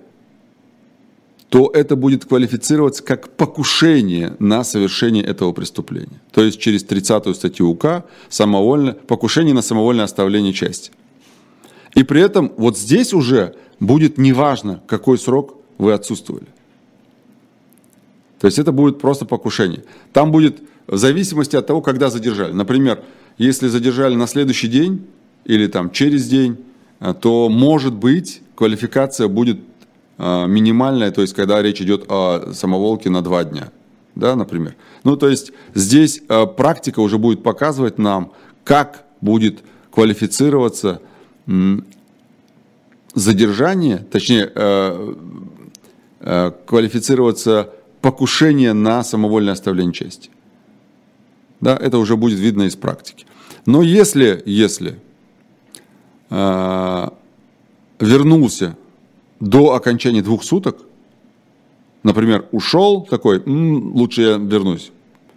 Speaker 2: то это будет квалифицироваться как покушение на совершение этого преступления. То есть через 30-ю статью УК самовольно, покушение на самовольное оставление части. И при этом вот здесь уже будет неважно, какой срок вы отсутствовали. То есть это будет просто покушение. Там будет в зависимости от того, когда задержали. Например, если задержали на следующий день или там через день, э, то может быть квалификация будет э, минимальная, то есть когда речь идет о самоволке на два дня, да, например. Ну, то есть здесь э, практика уже будет показывать нам, как будет квалифицироваться задержание, точнее, квалифицироваться покушение на самовольное оставление части. Да, это уже будет видно из практики. Но если, если э, вернулся до окончания двух суток, например, ушел такой, М, лучше я вернусь,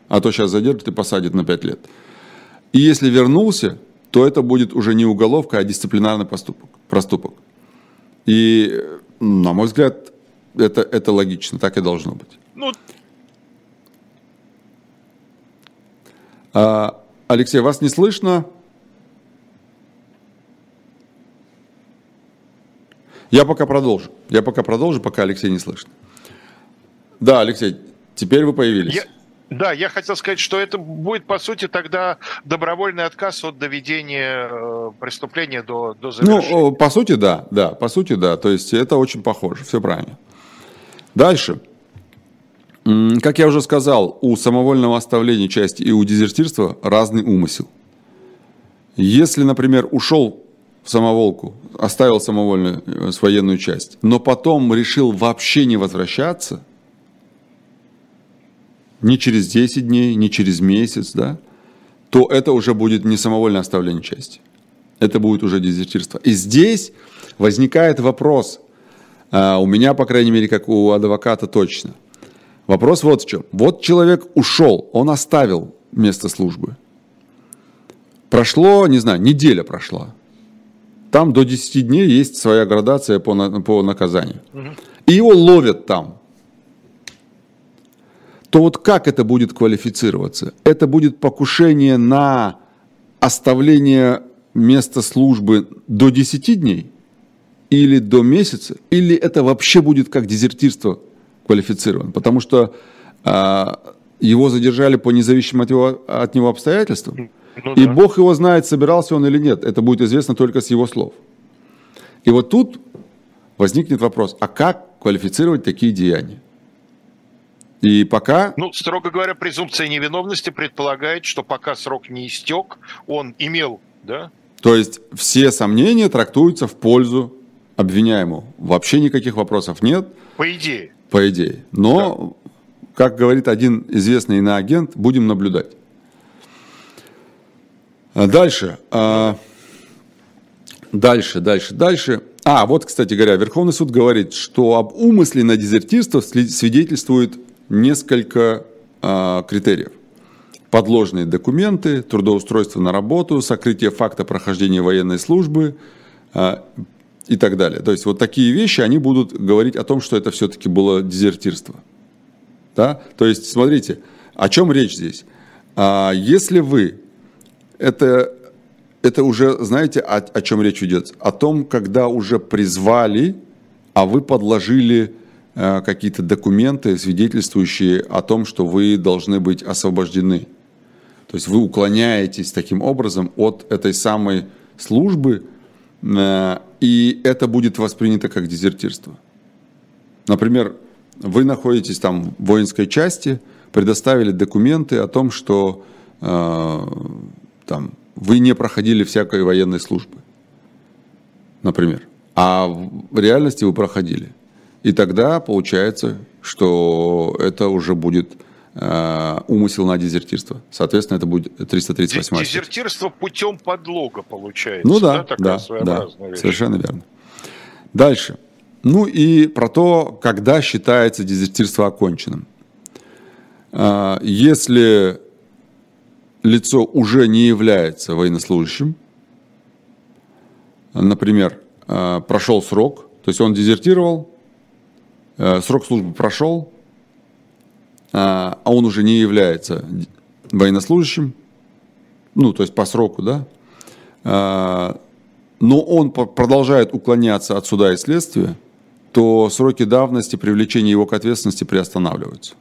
Speaker 2: а то сейчас задержат и посадят на 5 лет. И если вернулся, то это будет уже не уголовка, а дисциплинарный поступок, проступок. И, на мой взгляд, это, это логично, так и должно быть. Ну... А, Алексей, вас не слышно? Я пока продолжу. Я пока продолжу, пока Алексей не слышно. Да, Алексей, теперь вы появились.
Speaker 1: Я... Да, я хотел сказать, что это будет, по сути, тогда добровольный отказ от доведения э, преступления до, до завершения.
Speaker 2: Ну, по сути, да, да, по сути, да. То есть это очень похоже, все правильно. Дальше. Как я уже сказал, у самовольного оставления части и у дезертирства разный умысел. Если, например, ушел в самоволку, оставил самовольную э, военную часть, но потом решил вообще не возвращаться, ни через 10 дней, ни через месяц, да, то это уже будет не самовольное оставление части. Это будет уже дезертирство. И здесь возникает вопрос, а, у меня, по крайней мере, как у адвоката точно – Вопрос вот в чем. Вот человек ушел, он оставил место службы. Прошло, не знаю, неделя прошла. Там до 10 дней есть своя градация по, по наказанию. И его ловят там. То вот как это будет квалифицироваться? Это будет покушение на оставление места службы до 10 дней? Или до месяца? Или это вообще будет как дезертирство квалифицирован, потому что а, его задержали по независимым от, его, от него обстоятельствам. Ну, и да. Бог его знает, собирался он или нет. Это будет известно только с его слов. И вот тут возникнет вопрос, а как квалифицировать такие деяния? И пока...
Speaker 1: Ну, строго говоря, презумпция невиновности предполагает, что пока срок не истек, он имел, да?
Speaker 2: То есть все сомнения трактуются в пользу обвиняемого. Вообще никаких вопросов нет.
Speaker 1: По идее
Speaker 2: по идее. Но, да. как говорит один известный иноагент, будем наблюдать. А дальше. А, дальше, дальше, дальше. А, вот, кстати говоря, Верховный суд говорит, что об умысле на дезертирство свидетельствует несколько а, критериев. Подложные документы, трудоустройство на работу, сокрытие факта прохождения военной службы, и так далее. То есть вот такие вещи, они будут говорить о том, что это все-таки было дезертирство. Да? То есть смотрите, о чем речь здесь? Если вы, это, это уже, знаете, о, о чем речь идет? О том, когда уже призвали, а вы подложили э, какие-то документы, свидетельствующие о том, что вы должны быть освобождены. То есть вы уклоняетесь таким образом от этой самой службы, э, и это будет воспринято как дезертирство. Например, вы находитесь там в воинской части, предоставили документы о том, что э, там, вы не проходили всякой военной службы, например. А в реальности вы проходили. И тогда получается, что это уже будет Э, умысел на дезертирство. Соответственно, это будет 338
Speaker 1: Дезертирство путем подлога получается.
Speaker 2: Ну да, да, да, да совершенно верно. Дальше. Ну и про то, когда считается дезертирство оконченным. А, если лицо уже не является военнослужащим, например, а, прошел срок, то есть он дезертировал, а, срок службы прошел, а он уже не является военнослужащим, ну, то есть по сроку, да, но он продолжает уклоняться от суда и следствия, то сроки давности привлечения его к ответственности приостанавливаются.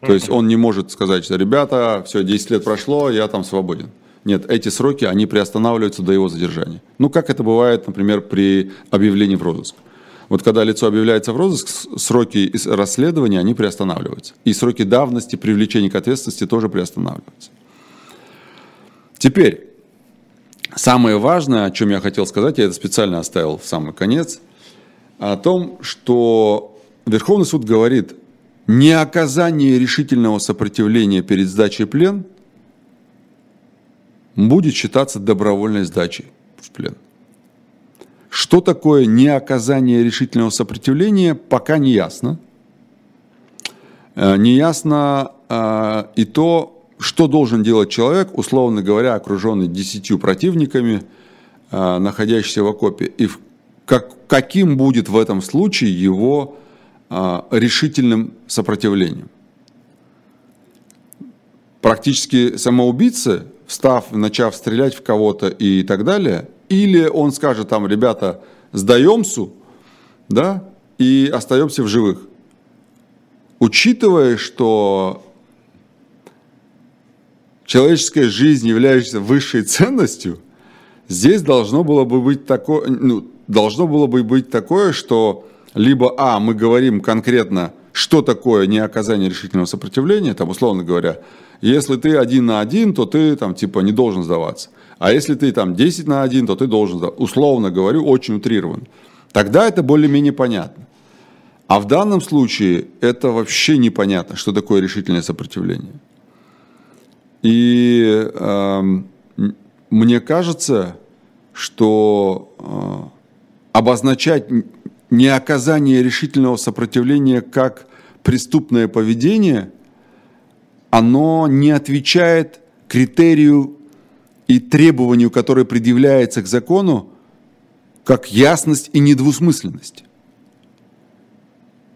Speaker 2: То есть он не может сказать, что ребята, все, 10 лет прошло, я там свободен. Нет, эти сроки, они приостанавливаются до его задержания. Ну, как это бывает, например, при объявлении в розыск. Вот когда лицо объявляется в розыск, сроки расследования, они приостанавливаются. И сроки давности привлечения к ответственности тоже приостанавливаются. Теперь, самое важное, о чем я хотел сказать, я это специально оставил в самый конец, о том, что Верховный суд говорит, неоказание решительного сопротивления перед сдачей в плен будет считаться добровольной сдачей в плен. Что такое неоказание решительного сопротивления, пока не ясно. Э, не ясно э, и то, что должен делать человек, условно говоря, окруженный десятью противниками, э, находящийся в окопе, и как, каким будет в этом случае его решительным сопротивлением. Практически самоубийцы, встав, начав стрелять в кого-то и так далее, или он скажет там, ребята, сдаемся, да, и остаемся в живых. Учитывая, что человеческая жизнь является высшей ценностью, здесь должно было бы быть такое, ну, должно было бы быть такое, что либо, а, мы говорим конкретно, что такое неоказание решительного сопротивления, там, условно говоря, если ты один на один, то ты там типа не должен сдаваться. А если ты там 10 на один, то ты должен сдаваться. Условно говорю, очень утрирован. Тогда это более-менее понятно. А в данном случае это вообще непонятно, что такое решительное сопротивление. И э, мне кажется, что э, обозначать неоказание решительного сопротивления как преступное поведение, оно не отвечает критерию и требованию, которое предъявляется к закону, как ясность и недвусмысленность.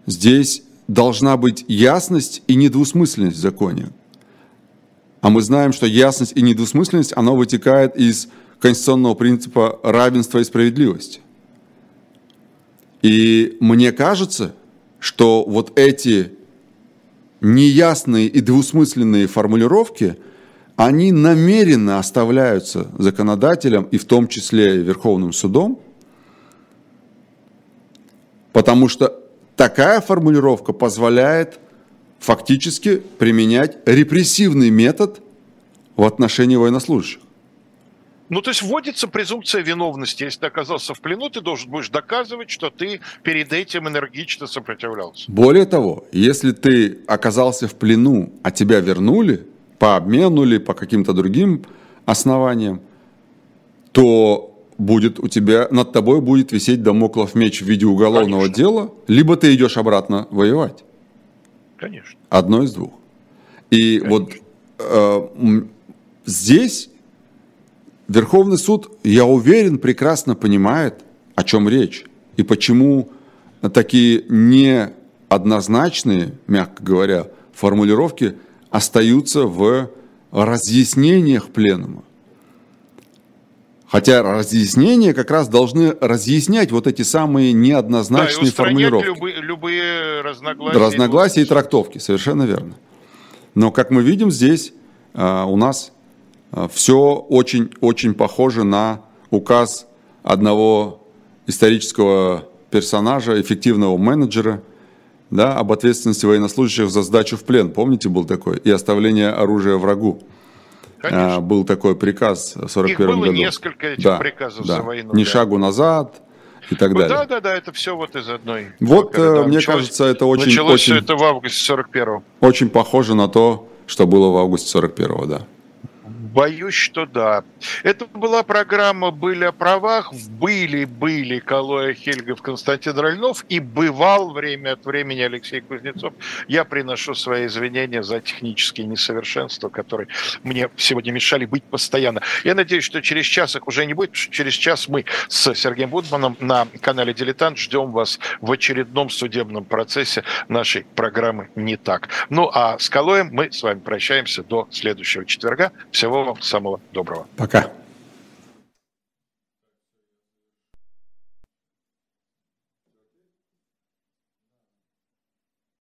Speaker 2: Здесь должна быть ясность и недвусмысленность в законе. А мы знаем, что ясность и недвусмысленность, оно вытекает из конституционного принципа равенства и справедливости. И мне кажется, что вот эти неясные и двусмысленные формулировки, они намеренно оставляются законодателем и в том числе Верховным судом, потому что такая формулировка позволяет фактически применять репрессивный метод в отношении военнослужащих.
Speaker 1: Ну, то есть вводится презумпция виновности. Если ты оказался в плену, ты должен будешь доказывать, что ты перед этим энергично сопротивлялся.
Speaker 2: Более того, если ты оказался в плену, а тебя вернули по обмену или по каким-то другим основаниям, то будет у тебя, над тобой будет висеть домоклов меч в виде уголовного Конечно. дела, либо ты идешь обратно воевать.
Speaker 1: Конечно.
Speaker 2: Одно из двух. И Конечно. вот э, здесь Верховный суд, я уверен, прекрасно понимает, о чем речь и почему такие неоднозначные, мягко говоря, формулировки остаются в разъяснениях пленума. Хотя разъяснения как раз должны разъяснять вот эти самые неоднозначные да, формулировки.
Speaker 1: Любые, любые разногласия.
Speaker 2: Разногласия и трактовки, совершенно верно. Но, как мы видим, здесь а, у нас все очень-очень похоже на указ одного исторического персонажа, эффективного менеджера, да, об ответственности военнослужащих за сдачу в плен. Помните, был такой? И оставление оружия врагу. А, был такой приказ в 1941 году.
Speaker 1: несколько этих да, приказов
Speaker 2: да. за войну. Ни да. шагу назад и так далее.
Speaker 1: Да, да, да, это все вот из одной.
Speaker 2: Вот, оперы, да, мне началось, кажется, это очень...
Speaker 1: Началось
Speaker 2: очень,
Speaker 1: все это в августе 41-го.
Speaker 2: Очень похоже на то, что было в августе 41-го, да.
Speaker 1: Боюсь, что да. Это была программа «Были о правах». Были-были Калоя Хельгов, Константин Рольнов и бывал время от времени Алексей Кузнецов. Я приношу свои извинения за технические несовершенства, которые мне сегодня мешали быть постоянно. Я надеюсь, что через час их уже не будет, потому что через час мы с Сергеем Будманом на канале «Дилетант» ждем вас в очередном судебном процессе нашей программы «Не так». Ну, а с Калоем мы с вами прощаемся до следующего четверга. Вам самого доброго.
Speaker 2: Пока.